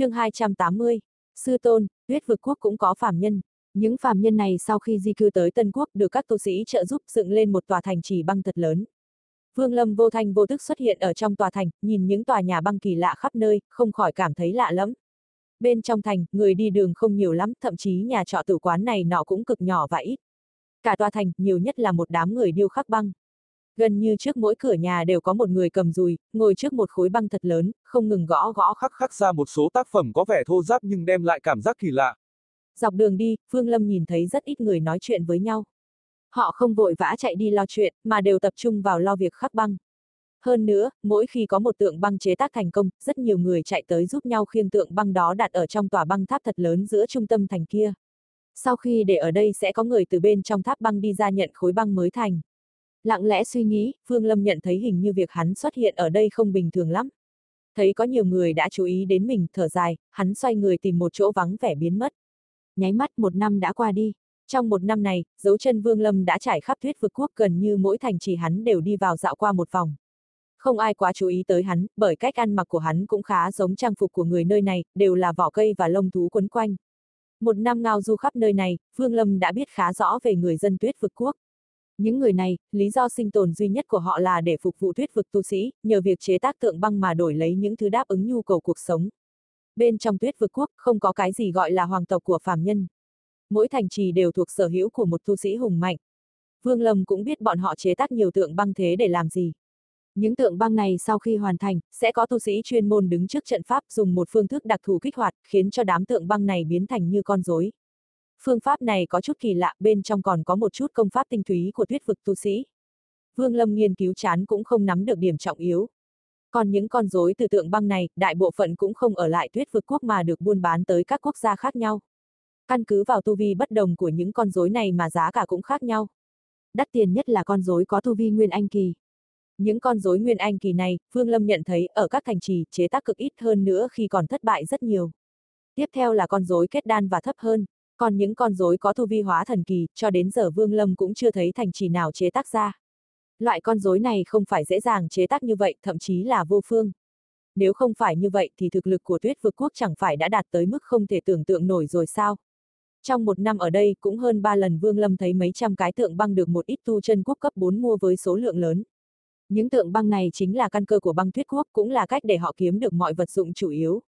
chương 280, Sư Tôn, huyết vực quốc cũng có phàm nhân. Những phàm nhân này sau khi di cư tới Tân Quốc được các tu sĩ trợ giúp dựng lên một tòa thành trì băng thật lớn. Vương Lâm vô thanh vô tức xuất hiện ở trong tòa thành, nhìn những tòa nhà băng kỳ lạ khắp nơi, không khỏi cảm thấy lạ lắm. Bên trong thành, người đi đường không nhiều lắm, thậm chí nhà trọ tử quán này nọ cũng cực nhỏ và ít. Cả tòa thành, nhiều nhất là một đám người điêu khắc băng. Gần như trước mỗi cửa nhà đều có một người cầm dùi, ngồi trước một khối băng thật lớn, không ngừng gõ gõ khắc khắc ra một số tác phẩm có vẻ thô ráp nhưng đem lại cảm giác kỳ lạ. Dọc đường đi, Phương Lâm nhìn thấy rất ít người nói chuyện với nhau. Họ không vội vã chạy đi lo chuyện, mà đều tập trung vào lo việc khắc băng. Hơn nữa, mỗi khi có một tượng băng chế tác thành công, rất nhiều người chạy tới giúp nhau khiêng tượng băng đó đặt ở trong tòa băng tháp thật lớn giữa trung tâm thành kia. Sau khi để ở đây sẽ có người từ bên trong tháp băng đi ra nhận khối băng mới thành. Lặng lẽ suy nghĩ, Phương Lâm nhận thấy hình như việc hắn xuất hiện ở đây không bình thường lắm. Thấy có nhiều người đã chú ý đến mình, thở dài, hắn xoay người tìm một chỗ vắng vẻ biến mất. Nháy mắt một năm đã qua đi. Trong một năm này, dấu chân Vương Lâm đã trải khắp tuyết vực quốc gần như mỗi thành trì hắn đều đi vào dạo qua một vòng. Không ai quá chú ý tới hắn, bởi cách ăn mặc của hắn cũng khá giống trang phục của người nơi này, đều là vỏ cây và lông thú quấn quanh. Một năm ngao du khắp nơi này, Vương Lâm đã biết khá rõ về người dân tuyết vực quốc. Những người này, lý do sinh tồn duy nhất của họ là để phục vụ tuyết vực tu sĩ, nhờ việc chế tác tượng băng mà đổi lấy những thứ đáp ứng nhu cầu cuộc sống. Bên trong tuyết vực quốc, không có cái gì gọi là hoàng tộc của phàm nhân. Mỗi thành trì đều thuộc sở hữu của một tu sĩ hùng mạnh. Vương Lâm cũng biết bọn họ chế tác nhiều tượng băng thế để làm gì. Những tượng băng này sau khi hoàn thành, sẽ có tu sĩ chuyên môn đứng trước trận pháp dùng một phương thức đặc thù kích hoạt, khiến cho đám tượng băng này biến thành như con rối. Phương pháp này có chút kỳ lạ, bên trong còn có một chút công pháp tinh túy của tuyết vực tu sĩ. Vương Lâm nghiên cứu chán cũng không nắm được điểm trọng yếu. Còn những con rối từ tượng băng này, đại bộ phận cũng không ở lại tuyết vực quốc mà được buôn bán tới các quốc gia khác nhau. Căn cứ vào tu vi bất đồng của những con rối này mà giá cả cũng khác nhau. Đắt tiền nhất là con rối có tu vi nguyên anh kỳ. Những con rối nguyên anh kỳ này, Vương Lâm nhận thấy ở các thành trì chế tác cực ít hơn nữa khi còn thất bại rất nhiều. Tiếp theo là con rối kết đan và thấp hơn, còn những con rối có tu vi hóa thần kỳ, cho đến giờ Vương Lâm cũng chưa thấy thành trì nào chế tác ra. Loại con rối này không phải dễ dàng chế tác như vậy, thậm chí là vô phương. Nếu không phải như vậy thì thực lực của tuyết vực quốc chẳng phải đã đạt tới mức không thể tưởng tượng nổi rồi sao? Trong một năm ở đây cũng hơn ba lần Vương Lâm thấy mấy trăm cái tượng băng được một ít tu chân quốc cấp 4 mua với số lượng lớn. Những tượng băng này chính là căn cơ của băng tuyết quốc cũng là cách để họ kiếm được mọi vật dụng chủ yếu.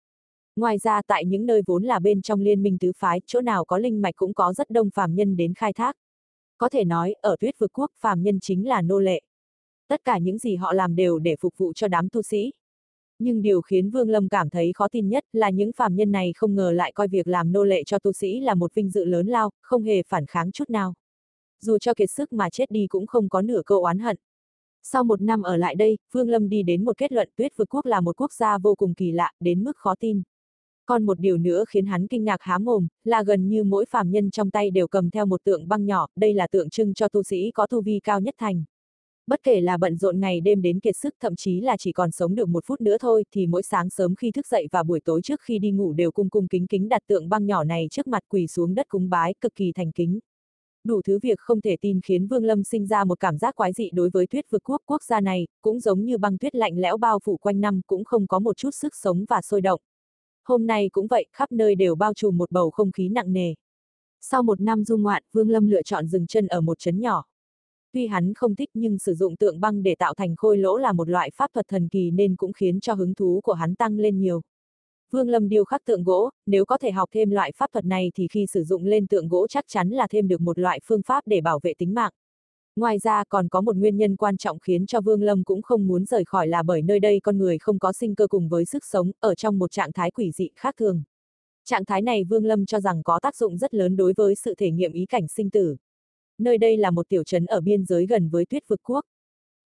Ngoài ra tại những nơi vốn là bên trong liên minh tứ phái, chỗ nào có linh mạch cũng có rất đông phàm nhân đến khai thác. Có thể nói, ở tuyết vực quốc, phàm nhân chính là nô lệ. Tất cả những gì họ làm đều để phục vụ cho đám tu sĩ. Nhưng điều khiến Vương Lâm cảm thấy khó tin nhất là những phàm nhân này không ngờ lại coi việc làm nô lệ cho tu sĩ là một vinh dự lớn lao, không hề phản kháng chút nào. Dù cho kiệt sức mà chết đi cũng không có nửa câu oán hận. Sau một năm ở lại đây, Vương Lâm đi đến một kết luận tuyết vực quốc là một quốc gia vô cùng kỳ lạ, đến mức khó tin. Còn một điều nữa khiến hắn kinh ngạc há mồm, là gần như mỗi phàm nhân trong tay đều cầm theo một tượng băng nhỏ, đây là tượng trưng cho tu sĩ có tu vi cao nhất thành. Bất kể là bận rộn ngày đêm đến kiệt sức thậm chí là chỉ còn sống được một phút nữa thôi, thì mỗi sáng sớm khi thức dậy và buổi tối trước khi đi ngủ đều cung cung kính kính đặt tượng băng nhỏ này trước mặt quỳ xuống đất cúng bái, cực kỳ thành kính. Đủ thứ việc không thể tin khiến Vương Lâm sinh ra một cảm giác quái dị đối với tuyết vực quốc quốc gia này, cũng giống như băng tuyết lạnh lẽo bao phủ quanh năm cũng không có một chút sức sống và sôi động. Hôm nay cũng vậy, khắp nơi đều bao trùm một bầu không khí nặng nề. Sau một năm du ngoạn, Vương Lâm lựa chọn dừng chân ở một trấn nhỏ. Tuy hắn không thích nhưng sử dụng tượng băng để tạo thành khôi lỗ là một loại pháp thuật thần kỳ nên cũng khiến cho hứng thú của hắn tăng lên nhiều. Vương Lâm điêu khắc tượng gỗ, nếu có thể học thêm loại pháp thuật này thì khi sử dụng lên tượng gỗ chắc chắn là thêm được một loại phương pháp để bảo vệ tính mạng. Ngoài ra còn có một nguyên nhân quan trọng khiến cho Vương Lâm cũng không muốn rời khỏi là bởi nơi đây con người không có sinh cơ cùng với sức sống, ở trong một trạng thái quỷ dị khác thường. Trạng thái này Vương Lâm cho rằng có tác dụng rất lớn đối với sự thể nghiệm ý cảnh sinh tử. Nơi đây là một tiểu trấn ở biên giới gần với tuyết vực quốc.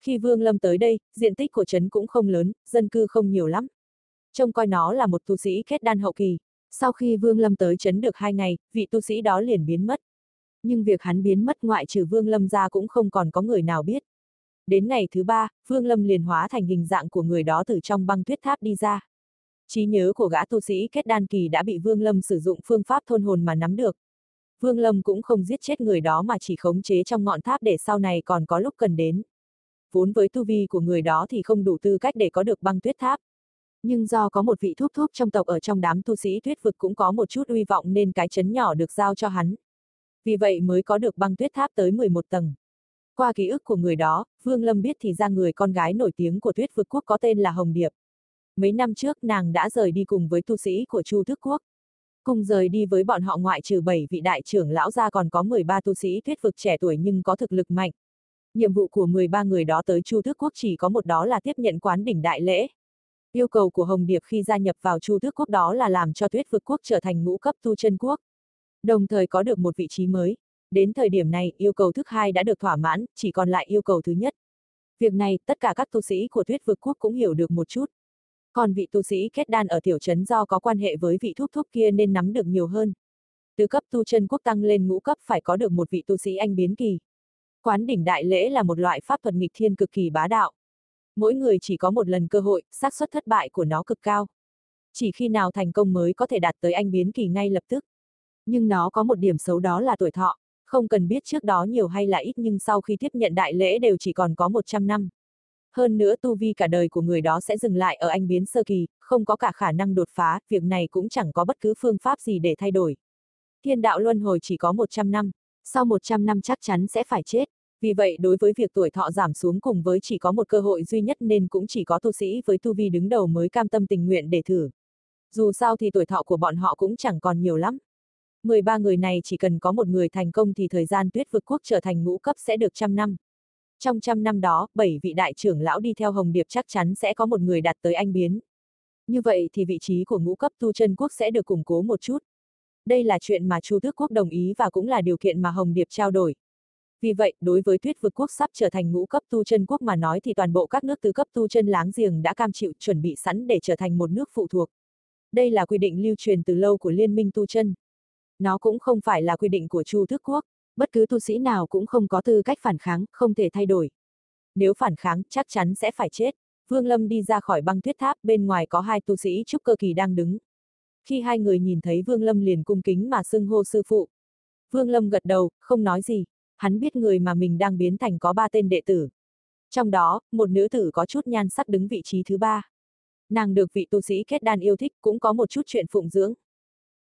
Khi Vương Lâm tới đây, diện tích của trấn cũng không lớn, dân cư không nhiều lắm. Trông coi nó là một tu sĩ kết đan hậu kỳ. Sau khi Vương Lâm tới trấn được hai ngày, vị tu sĩ đó liền biến mất nhưng việc hắn biến mất ngoại trừ Vương Lâm ra cũng không còn có người nào biết. Đến ngày thứ ba, Vương Lâm liền hóa thành hình dạng của người đó từ trong băng tuyết tháp đi ra. Trí nhớ của gã tu sĩ kết đan kỳ đã bị Vương Lâm sử dụng phương pháp thôn hồn mà nắm được. Vương Lâm cũng không giết chết người đó mà chỉ khống chế trong ngọn tháp để sau này còn có lúc cần đến. Vốn với tu vi của người đó thì không đủ tư cách để có được băng tuyết tháp. Nhưng do có một vị thuốc thuốc trong tộc ở trong đám tu sĩ tuyết vực cũng có một chút uy vọng nên cái chấn nhỏ được giao cho hắn. Vì vậy mới có được băng tuyết tháp tới 11 tầng. Qua ký ức của người đó, Vương Lâm biết thì ra người con gái nổi tiếng của tuyết vực quốc có tên là Hồng Điệp. Mấy năm trước nàng đã rời đi cùng với tu sĩ của Chu Thức Quốc. Cùng rời đi với bọn họ ngoại trừ 7 vị đại trưởng lão ra còn có 13 tu sĩ tuyết vực trẻ tuổi nhưng có thực lực mạnh. Nhiệm vụ của 13 người đó tới Chu Thức Quốc chỉ có một đó là tiếp nhận quán đỉnh đại lễ. Yêu cầu của Hồng Điệp khi gia nhập vào Chu Thức Quốc đó là làm cho tuyết vực quốc trở thành ngũ cấp tu chân quốc. Đồng thời có được một vị trí mới. Đến thời điểm này, yêu cầu thứ hai đã được thỏa mãn, chỉ còn lại yêu cầu thứ nhất. Việc này, tất cả các tu sĩ của tuyết vực quốc cũng hiểu được một chút. Còn vị tu sĩ kết đan ở tiểu trấn do có quan hệ với vị thúc thúc kia nên nắm được nhiều hơn. Từ cấp tu chân quốc tăng lên ngũ cấp phải có được một vị tu sĩ anh biến kỳ. Quán đỉnh đại lễ là một loại pháp thuật nghịch thiên cực kỳ bá đạo. Mỗi người chỉ có một lần cơ hội, xác suất thất bại của nó cực cao. Chỉ khi nào thành công mới có thể đạt tới anh biến kỳ ngay lập tức. Nhưng nó có một điểm xấu đó là tuổi thọ, không cần biết trước đó nhiều hay là ít nhưng sau khi tiếp nhận đại lễ đều chỉ còn có 100 năm. Hơn nữa tu vi cả đời của người đó sẽ dừng lại ở anh biến sơ kỳ, không có cả khả năng đột phá, việc này cũng chẳng có bất cứ phương pháp gì để thay đổi. Thiên đạo luân hồi chỉ có 100 năm, sau 100 năm chắc chắn sẽ phải chết. Vì vậy đối với việc tuổi thọ giảm xuống cùng với chỉ có một cơ hội duy nhất nên cũng chỉ có tu sĩ với tu vi đứng đầu mới cam tâm tình nguyện để thử. Dù sao thì tuổi thọ của bọn họ cũng chẳng còn nhiều lắm. 13 người này chỉ cần có một người thành công thì thời gian tuyết vực quốc trở thành ngũ cấp sẽ được trăm năm. Trong trăm năm đó, bảy vị đại trưởng lão đi theo Hồng Điệp chắc chắn sẽ có một người đạt tới anh biến. Như vậy thì vị trí của ngũ cấp tu chân quốc sẽ được củng cố một chút. Đây là chuyện mà Chu Tước Quốc đồng ý và cũng là điều kiện mà Hồng Điệp trao đổi. Vì vậy, đối với tuyết vực quốc sắp trở thành ngũ cấp tu chân quốc mà nói thì toàn bộ các nước tứ cấp tu chân láng giềng đã cam chịu chuẩn bị sẵn để trở thành một nước phụ thuộc. Đây là quy định lưu truyền từ lâu của Liên minh tu chân. Nó cũng không phải là quy định của Chu Thức Quốc bất cứ tu sĩ nào cũng không có tư cách phản kháng, không thể thay đổi. Nếu phản kháng, chắc chắn sẽ phải chết. Vương Lâm đi ra khỏi băng tuyết tháp, bên ngoài có hai tu sĩ trúc cơ kỳ đang đứng. Khi hai người nhìn thấy Vương Lâm liền cung kính mà xưng hô sư phụ. Vương Lâm gật đầu, không nói gì. Hắn biết người mà mình đang biến thành có ba tên đệ tử. Trong đó, một nữ tử có chút nhan sắc đứng vị trí thứ ba. Nàng được vị tu sĩ kết đan yêu thích cũng có một chút chuyện phụng dưỡng.